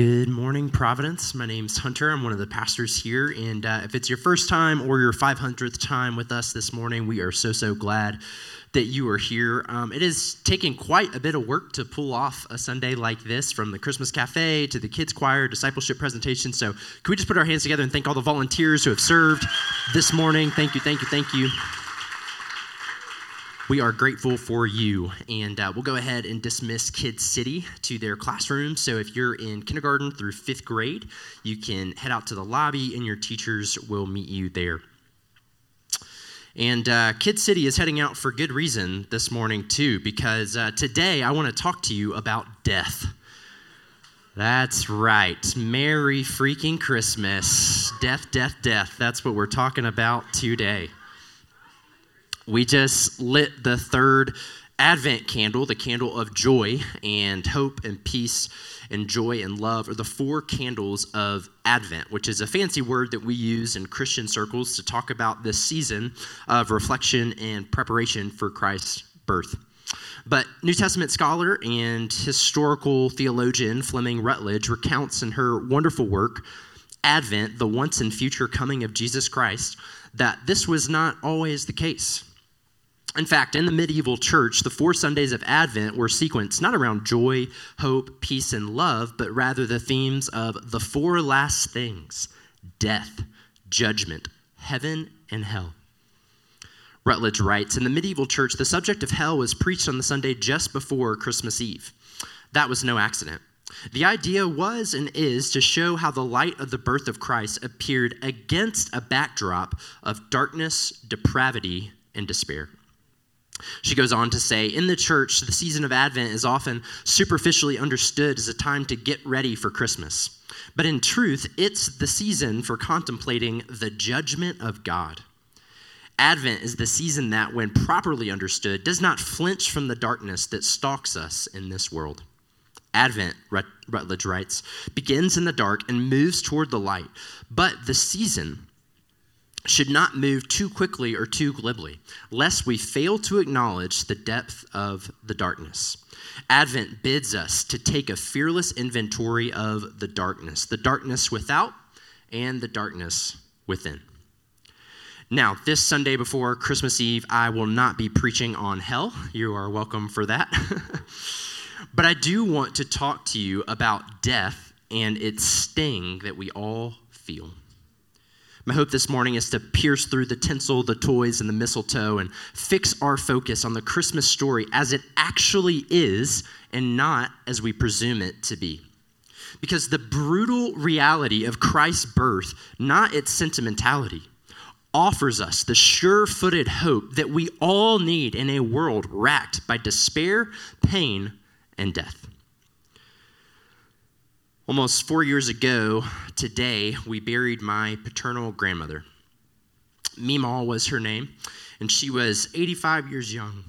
Good morning, Providence. My name's Hunter. I'm one of the pastors here. And uh, if it's your first time or your 500th time with us this morning, we are so, so glad that you are here. Um, it has taken quite a bit of work to pull off a Sunday like this from the Christmas Cafe to the kids' choir, discipleship presentation. So, can we just put our hands together and thank all the volunteers who have served this morning? Thank you, thank you, thank you. We are grateful for you. And uh, we'll go ahead and dismiss Kids City to their classrooms. So if you're in kindergarten through fifth grade, you can head out to the lobby and your teachers will meet you there. And uh, Kid City is heading out for good reason this morning, too, because uh, today I want to talk to you about death. That's right. Merry freaking Christmas. Death, death, death. That's what we're talking about today. We just lit the third Advent candle, the candle of joy and hope and peace and joy and love, are the four candles of Advent, which is a fancy word that we use in Christian circles to talk about this season of reflection and preparation for Christ's birth. But New Testament scholar and historical theologian Fleming Rutledge recounts in her wonderful work, Advent, the once and future coming of Jesus Christ, that this was not always the case. In fact, in the medieval church, the four Sundays of Advent were sequenced not around joy, hope, peace, and love, but rather the themes of the four last things death, judgment, heaven, and hell. Rutledge writes In the medieval church, the subject of hell was preached on the Sunday just before Christmas Eve. That was no accident. The idea was and is to show how the light of the birth of Christ appeared against a backdrop of darkness, depravity, and despair. She goes on to say, in the church, the season of Advent is often superficially understood as a time to get ready for Christmas. But in truth, it's the season for contemplating the judgment of God. Advent is the season that, when properly understood, does not flinch from the darkness that stalks us in this world. Advent, Rutledge writes, begins in the dark and moves toward the light. But the season should not move too quickly or too glibly, lest we fail to acknowledge the depth of the darkness. Advent bids us to take a fearless inventory of the darkness, the darkness without and the darkness within. Now, this Sunday before Christmas Eve, I will not be preaching on hell. You are welcome for that. but I do want to talk to you about death and its sting that we all feel. My hope this morning is to pierce through the tinsel, the toys, and the mistletoe and fix our focus on the Christmas story as it actually is and not as we presume it to be. Because the brutal reality of Christ's birth, not its sentimentality, offers us the sure footed hope that we all need in a world racked by despair, pain, and death. Almost four years ago today, we buried my paternal grandmother. Meemaw was her name, and she was 85 years young.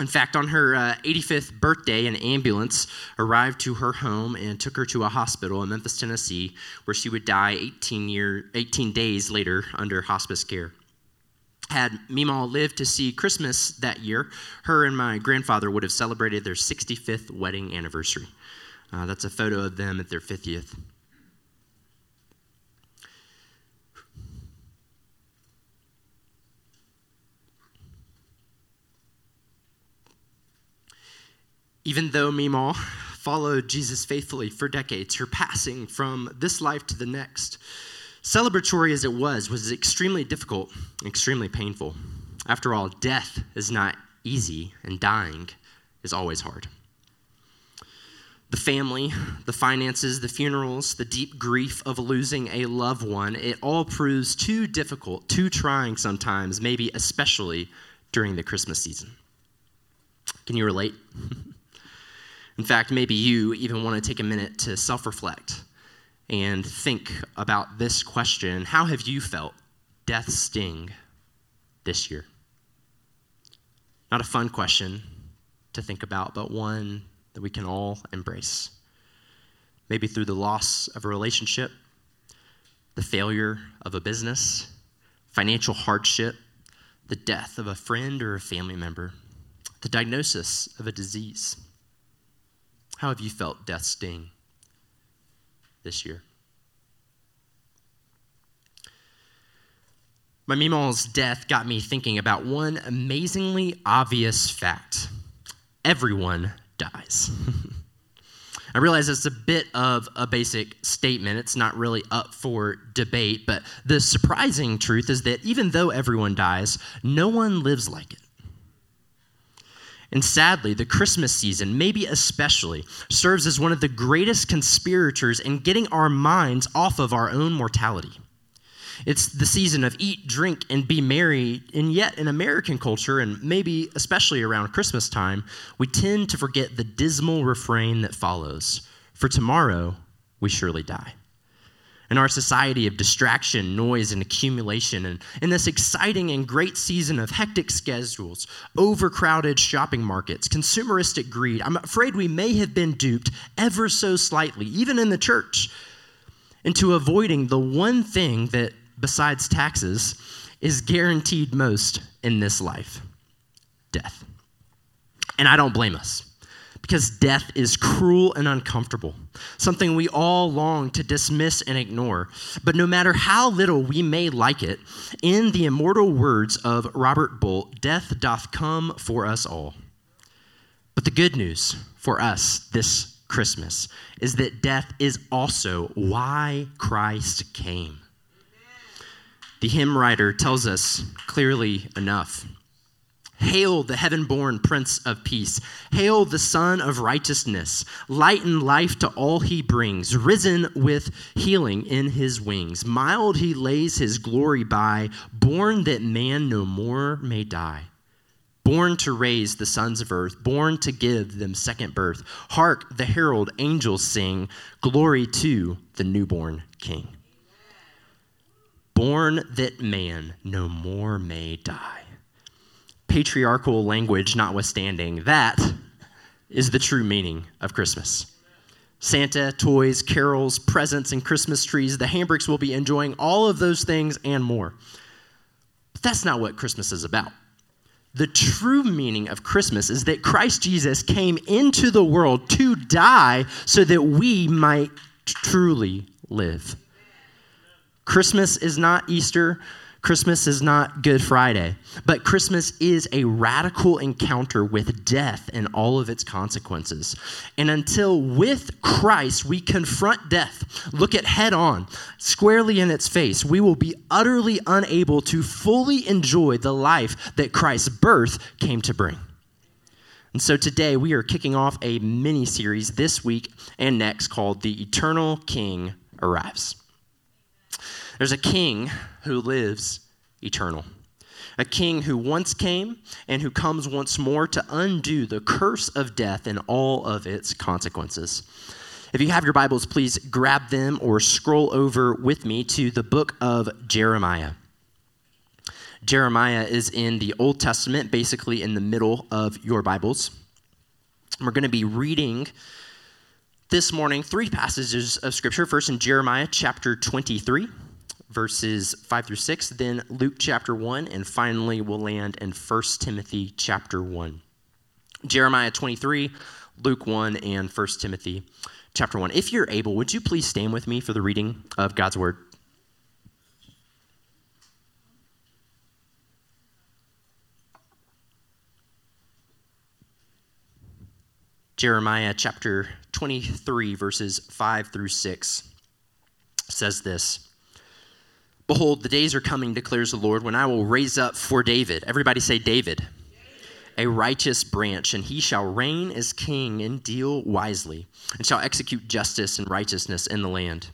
In fact, on her uh, 85th birthday, an ambulance arrived to her home and took her to a hospital in Memphis, Tennessee, where she would die 18, year, 18 days later under hospice care had Meemaw lived to see Christmas that year, her and my grandfather would have celebrated their 65th wedding anniversary. Uh, that's a photo of them at their 50th. Even though Meemaw followed Jesus faithfully for decades, her passing from this life to the next Celebratory as it was, was extremely difficult, extremely painful. After all, death is not easy, and dying is always hard. The family, the finances, the funerals, the deep grief of losing a loved one, it all proves too difficult, too trying sometimes, maybe especially during the Christmas season. Can you relate? In fact, maybe you even want to take a minute to self reflect and think about this question How have you felt death sting this year? Not a fun question to think about, but one that we can all embrace. Maybe through the loss of a relationship, the failure of a business, financial hardship, the death of a friend or a family member, the diagnosis of a disease. How have you felt death's sting this year? My Meemaw's death got me thinking about one amazingly obvious fact everyone dies. I realize it's a bit of a basic statement. It's not really up for debate, but the surprising truth is that even though everyone dies, no one lives like it. And sadly, the Christmas season, maybe especially, serves as one of the greatest conspirators in getting our minds off of our own mortality. It's the season of eat, drink, and be merry. And yet, in American culture, and maybe especially around Christmas time, we tend to forget the dismal refrain that follows For tomorrow we surely die. In our society of distraction, noise, and accumulation, and in this exciting and great season of hectic schedules, overcrowded shopping markets, consumeristic greed, I'm afraid we may have been duped ever so slightly, even in the church, into avoiding the one thing that besides taxes, is guaranteed most in this life death. And I don't blame us because death is cruel and uncomfortable, something we all long to dismiss and ignore. But no matter how little we may like it, in the immortal words of Robert Bolt, death doth come for us all. But the good news for us this Christmas is that death is also why Christ came. The hymn writer tells us clearly enough. Hail the heaven born Prince of Peace. Hail the Sun of Righteousness. Light and life to all he brings. Risen with healing in his wings. Mild he lays his glory by. Born that man no more may die. Born to raise the sons of earth. Born to give them second birth. Hark, the herald angels sing. Glory to the newborn King born that man no more may die. Patriarchal language notwithstanding, that is the true meaning of Christmas. Santa, toys, carols, presents, and Christmas trees, the Hambricks will be enjoying all of those things and more. But that's not what Christmas is about. The true meaning of Christmas is that Christ Jesus came into the world to die so that we might truly live. Christmas is not Easter. Christmas is not Good Friday, but Christmas is a radical encounter with death and all of its consequences. And until with Christ we confront death, look it head on, squarely in its face, we will be utterly unable to fully enjoy the life that Christ's birth came to bring. And so today we are kicking off a mini series this week and next called The Eternal King Arrives. There's a king who lives eternal, a king who once came and who comes once more to undo the curse of death and all of its consequences. If you have your Bibles, please grab them or scroll over with me to the book of Jeremiah. Jeremiah is in the Old Testament, basically in the middle of your Bibles. We're going to be reading this morning three passages of Scripture. First in Jeremiah chapter 23 verses 5 through 6, then Luke chapter 1, and finally we'll land in 1 Timothy chapter 1. Jeremiah 23, Luke 1, and 1 Timothy chapter 1. If you're able, would you please stand with me for the reading of God's word? Jeremiah chapter 23, verses 5 through 6 says this Behold, the days are coming, declares the Lord, when I will raise up for David. Everybody say, David. A righteous branch, and he shall reign as king and deal wisely, and shall execute justice and righteousness in the land.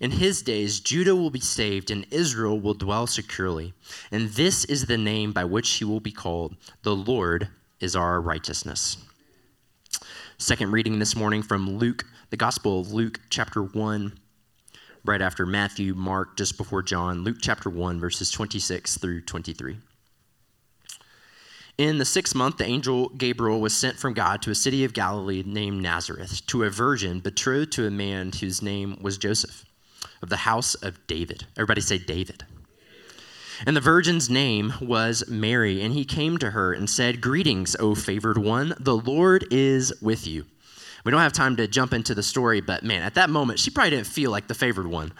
In his days, Judah will be saved, and Israel will dwell securely. And this is the name by which he will be called The Lord is our righteousness. Second reading this morning from Luke, the Gospel of Luke, chapter 1 right after Matthew, Mark, just before John, Luke chapter 1, verses 26 through 23. In the sixth month, the angel Gabriel was sent from God to a city of Galilee named Nazareth to a virgin betrothed to a man whose name was Joseph of the house of David. Everybody say David. And the virgin's name was Mary, and he came to her and said, Greetings, O favored one, the Lord is with you. We don't have time to jump into the story, but man, at that moment, she probably didn't feel like the favored one,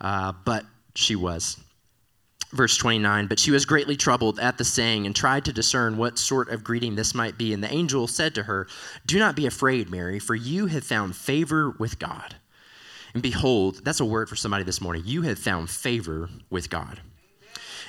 uh, but she was. Verse 29 But she was greatly troubled at the saying and tried to discern what sort of greeting this might be. And the angel said to her, Do not be afraid, Mary, for you have found favor with God. And behold, that's a word for somebody this morning. You have found favor with God.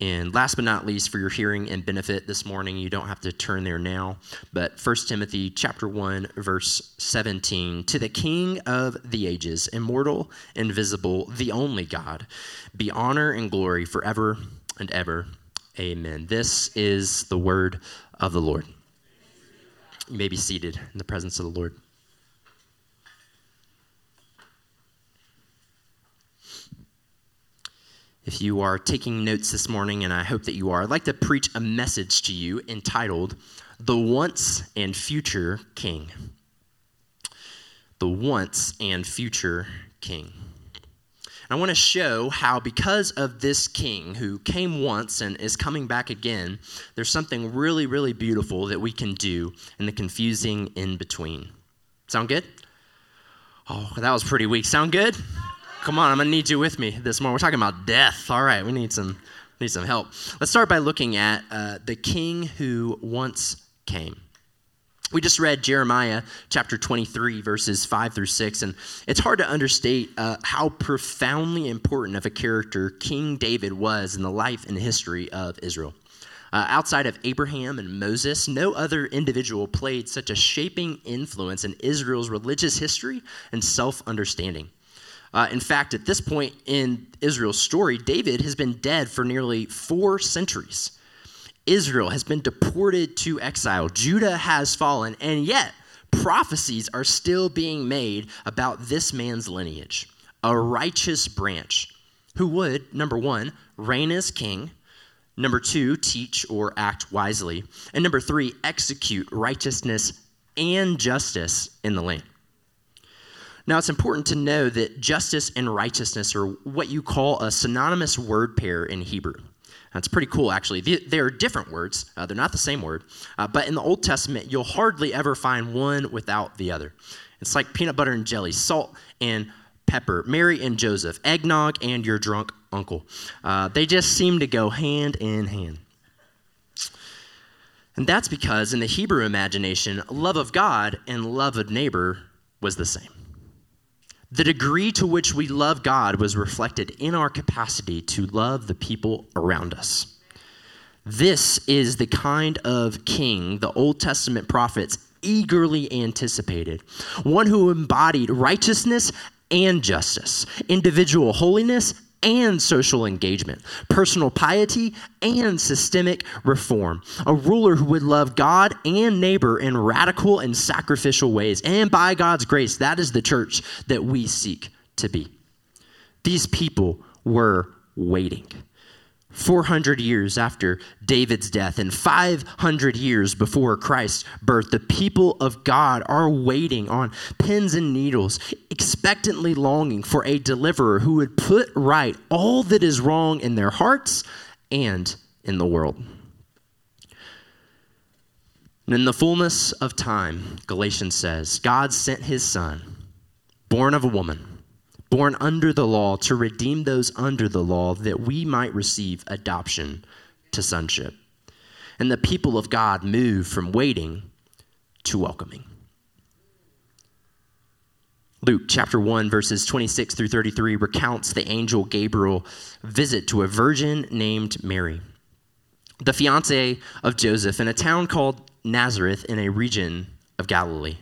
and last but not least, for your hearing and benefit this morning, you don't have to turn there now, but 1 Timothy chapter 1, verse 17, to the King of the ages, immortal, invisible, the only God, be honor and glory forever and ever. Amen. This is the word of the Lord. You may be seated in the presence of the Lord. If you are taking notes this morning, and I hope that you are, I'd like to preach a message to you entitled The Once and Future King. The Once and Future King. I want to show how, because of this king who came once and is coming back again, there's something really, really beautiful that we can do in the confusing in between. Sound good? Oh, that was pretty weak. Sound good? Come on, I'm gonna need you with me this morning. We're talking about death. All right, we need some need some help. Let's start by looking at uh, the king who once came. We just read Jeremiah chapter 23, verses 5 through 6, and it's hard to understate uh, how profoundly important of a character King David was in the life and history of Israel. Uh, outside of Abraham and Moses, no other individual played such a shaping influence in Israel's religious history and self understanding. Uh, in fact, at this point in Israel's story, David has been dead for nearly four centuries. Israel has been deported to exile. Judah has fallen, and yet prophecies are still being made about this man's lineage a righteous branch who would, number one, reign as king, number two, teach or act wisely, and number three, execute righteousness and justice in the land. Now, it's important to know that justice and righteousness are what you call a synonymous word pair in Hebrew. That's pretty cool, actually. They are different words, uh, they're not the same word. Uh, but in the Old Testament, you'll hardly ever find one without the other. It's like peanut butter and jelly, salt and pepper, Mary and Joseph, eggnog and your drunk uncle. Uh, they just seem to go hand in hand. And that's because in the Hebrew imagination, love of God and love of neighbor was the same. The degree to which we love God was reflected in our capacity to love the people around us. This is the kind of king the Old Testament prophets eagerly anticipated one who embodied righteousness and justice, individual holiness and social engagement, personal piety and systemic reform. A ruler who would love God and neighbor in radical and sacrificial ways. And by God's grace, that is the church that we seek to be. These people were waiting. 400 years after David's death and 500 years before Christ's birth, the people of God are waiting on pins and needles, expectantly longing for a deliverer who would put right all that is wrong in their hearts and in the world. And in the fullness of time, Galatians says, God sent his son, born of a woman born under the law to redeem those under the law that we might receive adoption to sonship. And the people of God move from waiting to welcoming. Luke chapter 1, verses 26 through 33 recounts the angel Gabriel visit to a virgin named Mary, the fiance of Joseph, in a town called Nazareth in a region of Galilee.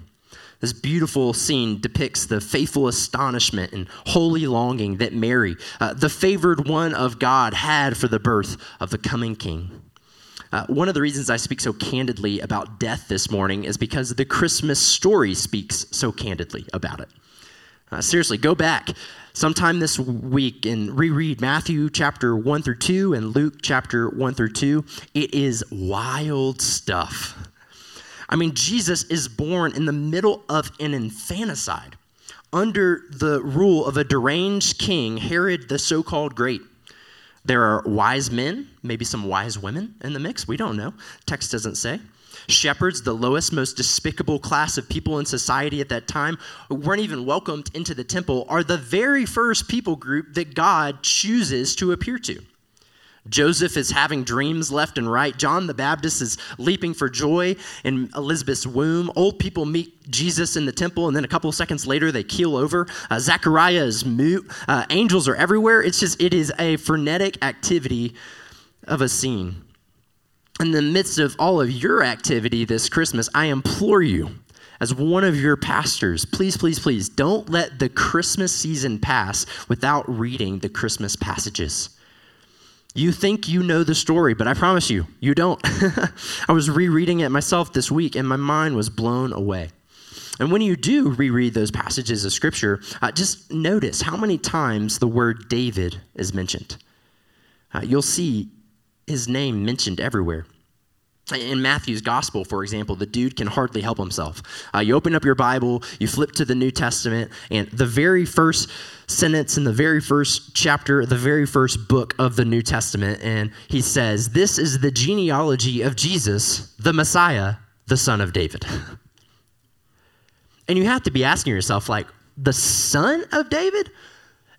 This beautiful scene depicts the faithful astonishment and holy longing that Mary, uh, the favored one of God, had for the birth of the coming king. Uh, one of the reasons I speak so candidly about death this morning is because the Christmas story speaks so candidly about it. Uh, seriously, go back sometime this week and reread Matthew chapter 1 through 2 and Luke chapter 1 through 2. It is wild stuff. I mean, Jesus is born in the middle of an infanticide under the rule of a deranged king, Herod the so called Great. There are wise men, maybe some wise women in the mix. We don't know. Text doesn't say. Shepherds, the lowest, most despicable class of people in society at that time, weren't even welcomed into the temple, are the very first people group that God chooses to appear to. Joseph is having dreams left and right. John the Baptist is leaping for joy in Elizabeth's womb. Old people meet Jesus in the temple, and then a couple seconds later, they keel over. Uh, Zechariah is mute. Uh, angels are everywhere. It's just, it is a frenetic activity of a scene. In the midst of all of your activity this Christmas, I implore you, as one of your pastors, please, please, please don't let the Christmas season pass without reading the Christmas passages. You think you know the story, but I promise you, you don't. I was rereading it myself this week, and my mind was blown away. And when you do reread those passages of Scripture, uh, just notice how many times the word David is mentioned. Uh, you'll see his name mentioned everywhere. In Matthew's gospel, for example, the dude can hardly help himself. Uh, you open up your Bible, you flip to the New Testament, and the very first sentence in the very first chapter, the very first book of the New Testament, and he says, This is the genealogy of Jesus, the Messiah, the son of David. and you have to be asking yourself, like, the son of David?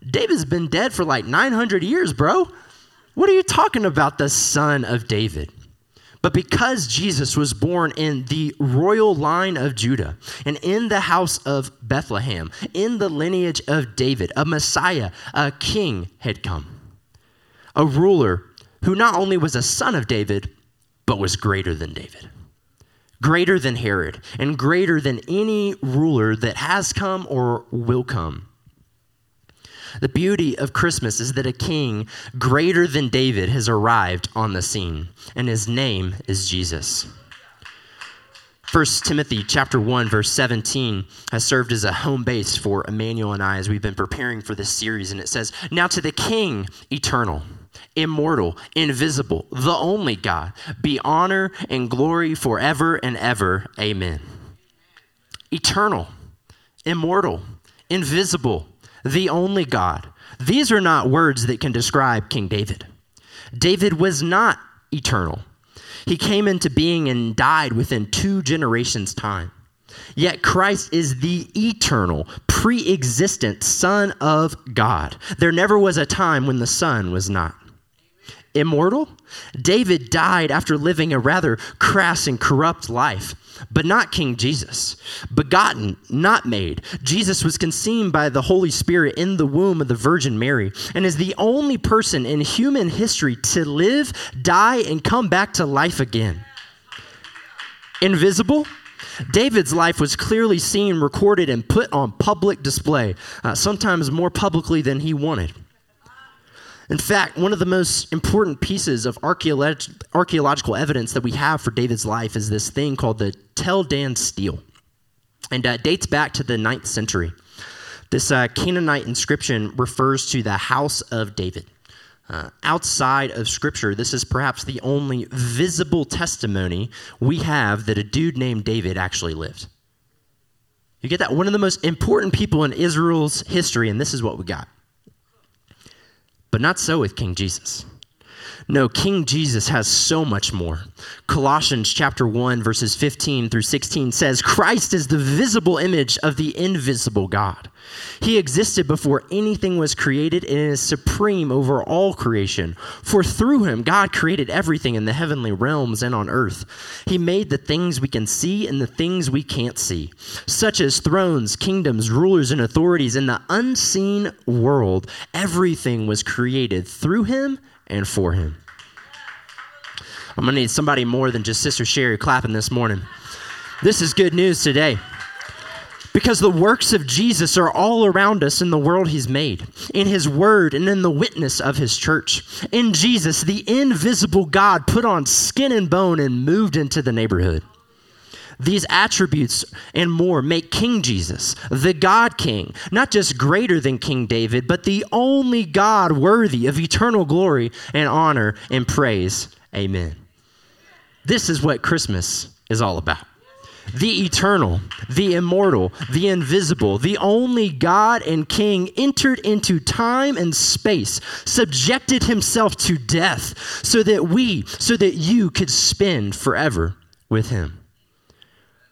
David's been dead for like 900 years, bro. What are you talking about, the son of David? But because Jesus was born in the royal line of Judah and in the house of Bethlehem, in the lineage of David, a Messiah, a king had come. A ruler who not only was a son of David, but was greater than David, greater than Herod, and greater than any ruler that has come or will come. The beauty of Christmas is that a king greater than David has arrived on the scene, and his name is Jesus. 1 Timothy chapter 1 verse 17 has served as a home base for Emmanuel and I as we've been preparing for this series and it says, "Now to the king eternal, immortal, invisible, the only God, be honor and glory forever and ever. Amen." Eternal, immortal, invisible, the only God. These are not words that can describe King David. David was not eternal. He came into being and died within two generations' time. Yet Christ is the eternal, pre existent Son of God. There never was a time when the Son was not. Immortal? David died after living a rather crass and corrupt life but not King Jesus. Begotten, not made. Jesus was conceived by the Holy Spirit in the womb of the Virgin Mary and is the only person in human history to live, die, and come back to life again. Invisible? David's life was clearly seen, recorded, and put on public display, uh, sometimes more publicly than he wanted. In fact, one of the most important pieces of archeolog- archaeological evidence that we have for David's life is this thing called the Tel Dan stele, and uh, dates back to the 9th century. This uh, Canaanite inscription refers to the house of David. Uh, outside of Scripture, this is perhaps the only visible testimony we have that a dude named David actually lived. You get that? One of the most important people in Israel's history, and this is what we got. But not so with King Jesus. No, King Jesus has so much more. Colossians chapter 1 verses 15 through 16 says, "Christ is the visible image of the invisible God. He existed before anything was created and is supreme over all creation. For through him God created everything in the heavenly realms and on earth. He made the things we can see and the things we can't see, such as thrones, kingdoms, rulers and authorities in the unseen world. Everything was created through him and for him. I'm going to need somebody more than just Sister Sherry clapping this morning. This is good news today. Because the works of Jesus are all around us in the world he's made, in his word, and in the witness of his church. In Jesus, the invisible God put on skin and bone and moved into the neighborhood. These attributes and more make King Jesus, the God King, not just greater than King David, but the only God worthy of eternal glory and honor and praise. Amen. This is what Christmas is all about. the eternal, the immortal, the invisible, the only God and King, entered into time and space, subjected himself to death, so that we, so that you could spend forever with him.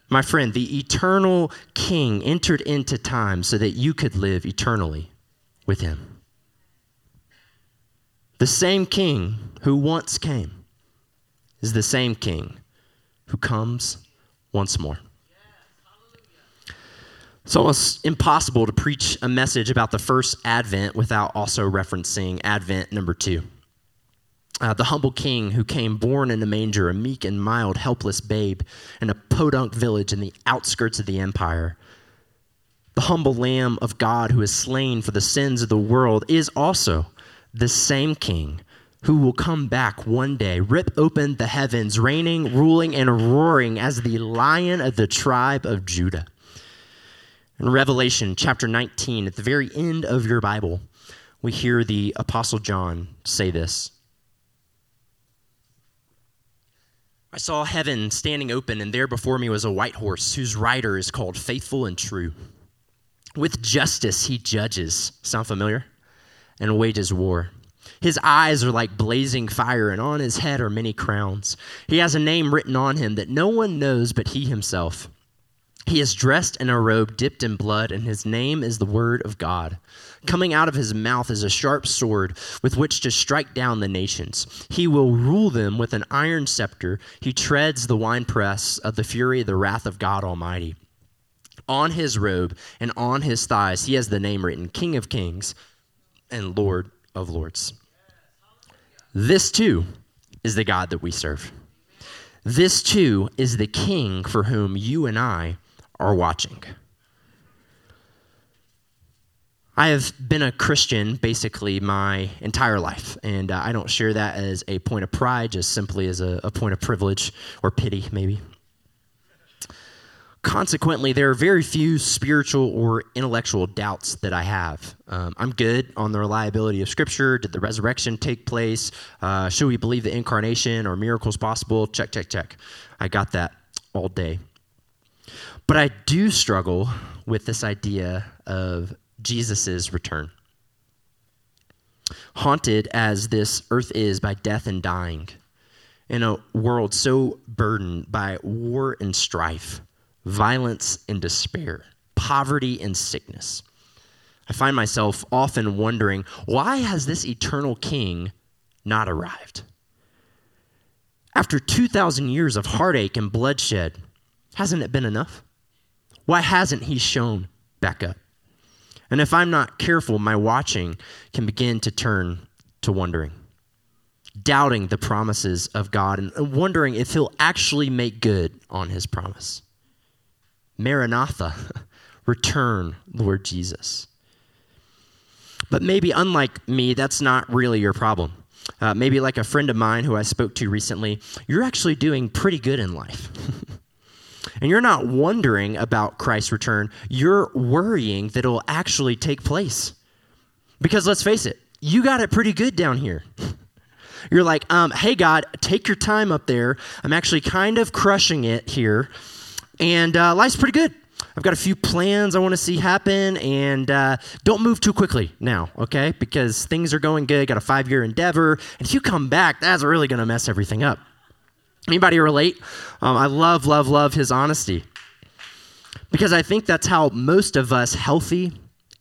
My friend, the eternal King entered into time so that you could live eternally with him. The same King who once came is the same King who comes once more. It's almost impossible to preach a message about the first Advent without also referencing Advent number two. Uh, the humble king who came born in a manger, a meek and mild, helpless babe in a podunk village in the outskirts of the empire. The humble lamb of God who is slain for the sins of the world is also the same king who will come back one day, rip open the heavens, reigning, ruling, and roaring as the lion of the tribe of Judah. In Revelation chapter 19, at the very end of your Bible, we hear the Apostle John say this I saw heaven standing open, and there before me was a white horse whose rider is called Faithful and True. With justice he judges. Sound familiar? And wages war. His eyes are like blazing fire, and on his head are many crowns. He has a name written on him that no one knows but he himself. He is dressed in a robe dipped in blood, and his name is the Word of God. Coming out of his mouth is a sharp sword with which to strike down the nations. He will rule them with an iron scepter. He treads the winepress of the fury of the wrath of God Almighty. On his robe and on his thighs, he has the name written King of Kings and Lord of Lords. This too is the God that we serve. This too is the King for whom you and I are watching. I have been a Christian basically my entire life, and uh, I don't share that as a point of pride, just simply as a, a point of privilege or pity, maybe. Consequently, there are very few spiritual or intellectual doubts that I have. Um, I'm good on the reliability of Scripture. Did the resurrection take place? Uh, should we believe the incarnation or miracles possible? Check, check, check. I got that all day. But I do struggle with this idea of Jesus' return. Haunted as this earth is by death and dying, in a world so burdened by war and strife violence and despair, poverty and sickness. I find myself often wondering why has this eternal king not arrived? After 2,000 years of heartache and bloodshed, hasn't it been enough? Why hasn't he shown back up? And if I'm not careful, my watching can begin to turn to wondering, doubting the promises of God and wondering if he'll actually make good on his promise. Maranatha, return, Lord Jesus. But maybe, unlike me, that's not really your problem. Uh, maybe, like a friend of mine who I spoke to recently, you're actually doing pretty good in life. and you're not wondering about Christ's return, you're worrying that it'll actually take place. Because let's face it, you got it pretty good down here. You're like, um, hey, God, take your time up there. I'm actually kind of crushing it here. And uh, life's pretty good. I've got a few plans I want to see happen, and uh, don't move too quickly now, okay? Because things are going good. Got a five year endeavor, and if you come back, that's really going to mess everything up. Anybody relate? Um, I love, love, love his honesty because I think that's how most of us healthy,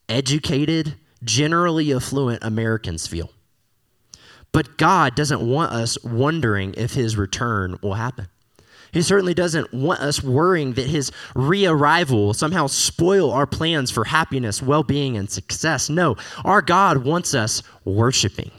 educated, generally affluent Americans feel. But God doesn't want us wondering if his return will happen. He certainly doesn't want us worrying that his rearrival will somehow spoil our plans for happiness, well being, and success. No, our God wants us worshiping.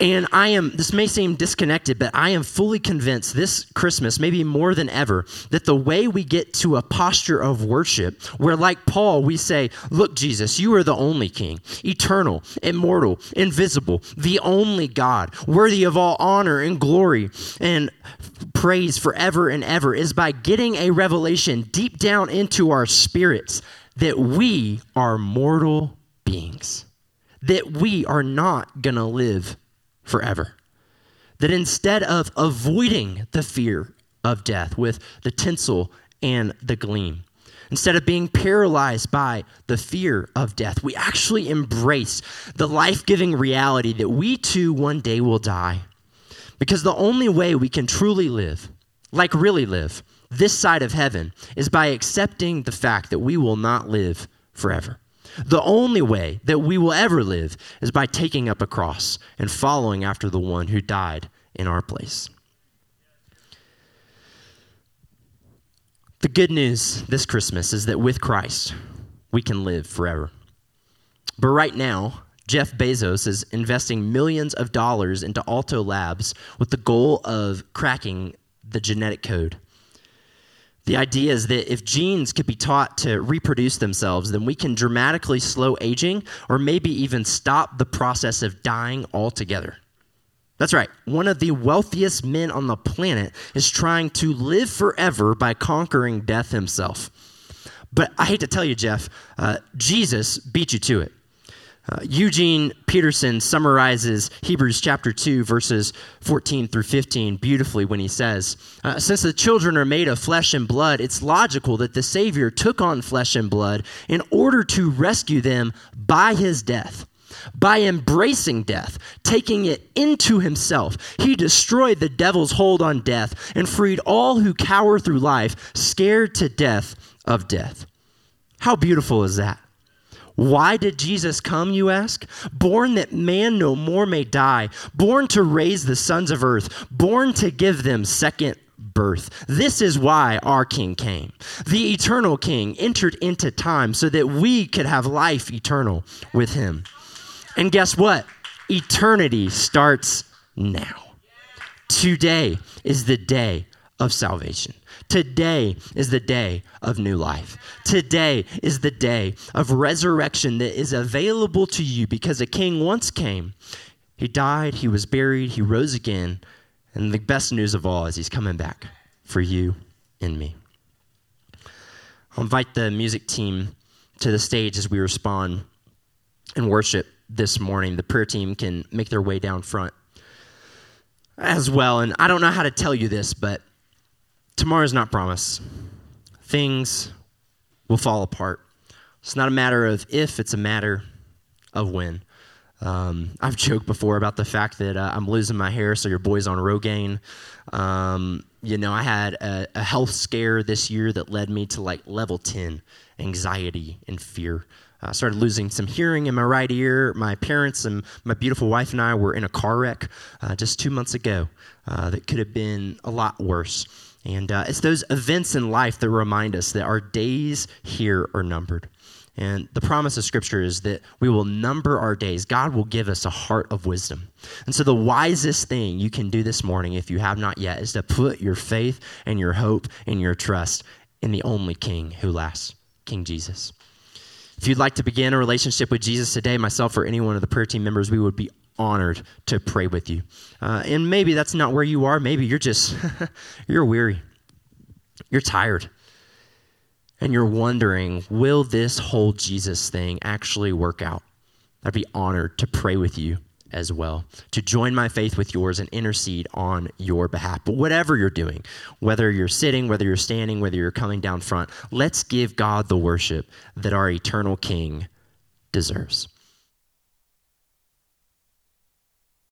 And I am, this may seem disconnected, but I am fully convinced this Christmas, maybe more than ever, that the way we get to a posture of worship, where like Paul, we say, Look, Jesus, you are the only King, eternal, immortal, invisible, the only God, worthy of all honor and glory and praise forever and ever, is by getting a revelation deep down into our spirits that we are mortal beings, that we are not going to live forever. That instead of avoiding the fear of death, with the tinsel and the gleam. Instead of being paralyzed by the fear of death, we actually embrace the life giving reality that we too one day will die. Because the only way we can truly live, like really live, this side of heaven is by accepting the fact that we will not live forever. The only way that we will ever live is by taking up a cross and following after the one who died in our place. The good news this Christmas is that with Christ, we can live forever. But right now, Jeff Bezos is investing millions of dollars into Altos Labs with the goal of cracking the genetic code. The idea is that if genes could be taught to reproduce themselves, then we can dramatically slow aging or maybe even stop the process of dying altogether. That's right. One of the wealthiest men on the planet is trying to live forever by conquering death himself. But I hate to tell you, Jeff, uh, Jesus beat you to it. Uh, Eugene Peterson summarizes Hebrews chapter 2, verses 14 through 15 beautifully when he says, uh, Since the children are made of flesh and blood, it's logical that the Savior took on flesh and blood in order to rescue them by his death. By embracing death, taking it into himself, he destroyed the devil's hold on death and freed all who cower through life, scared to death of death. How beautiful is that? Why did Jesus come, you ask? Born that man no more may die, born to raise the sons of earth, born to give them second birth. This is why our King came. The eternal King entered into time so that we could have life eternal with him. And guess what? Eternity starts now. Today is the day of salvation. Today is the day of new life. Today is the day of resurrection that is available to you because a king once came. He died, he was buried, he rose again. And the best news of all is he's coming back for you and me. I'll invite the music team to the stage as we respond in worship this morning. The prayer team can make their way down front as well. And I don't know how to tell you this, but tomorrow's not promised. Things will fall apart. It's not a matter of if, it's a matter of when. Um, I've joked before about the fact that uh, I'm losing my hair, so your boy's on Rogaine. Um, you know, I had a, a, health scare this year that led me to like level 10 anxiety and fear. I started losing some hearing in my right ear. My parents and my beautiful wife and I were in a car wreck uh, just two months ago uh, that could have been a lot worse. And uh, it's those events in life that remind us that our days here are numbered. And the promise of Scripture is that we will number our days. God will give us a heart of wisdom. And so, the wisest thing you can do this morning, if you have not yet, is to put your faith and your hope and your trust in the only King who lasts, King Jesus. If you'd like to begin a relationship with Jesus today, myself or any one of the prayer team members, we would be honored to pray with you. Uh, and maybe that's not where you are. Maybe you're just, you're weary. You're tired. And you're wondering, will this whole Jesus thing actually work out? I'd be honored to pray with you as well, to join my faith with yours and intercede on your behalf. But whatever you're doing, whether you're sitting, whether you're standing, whether you're coming down front, let's give God the worship that our eternal King deserves.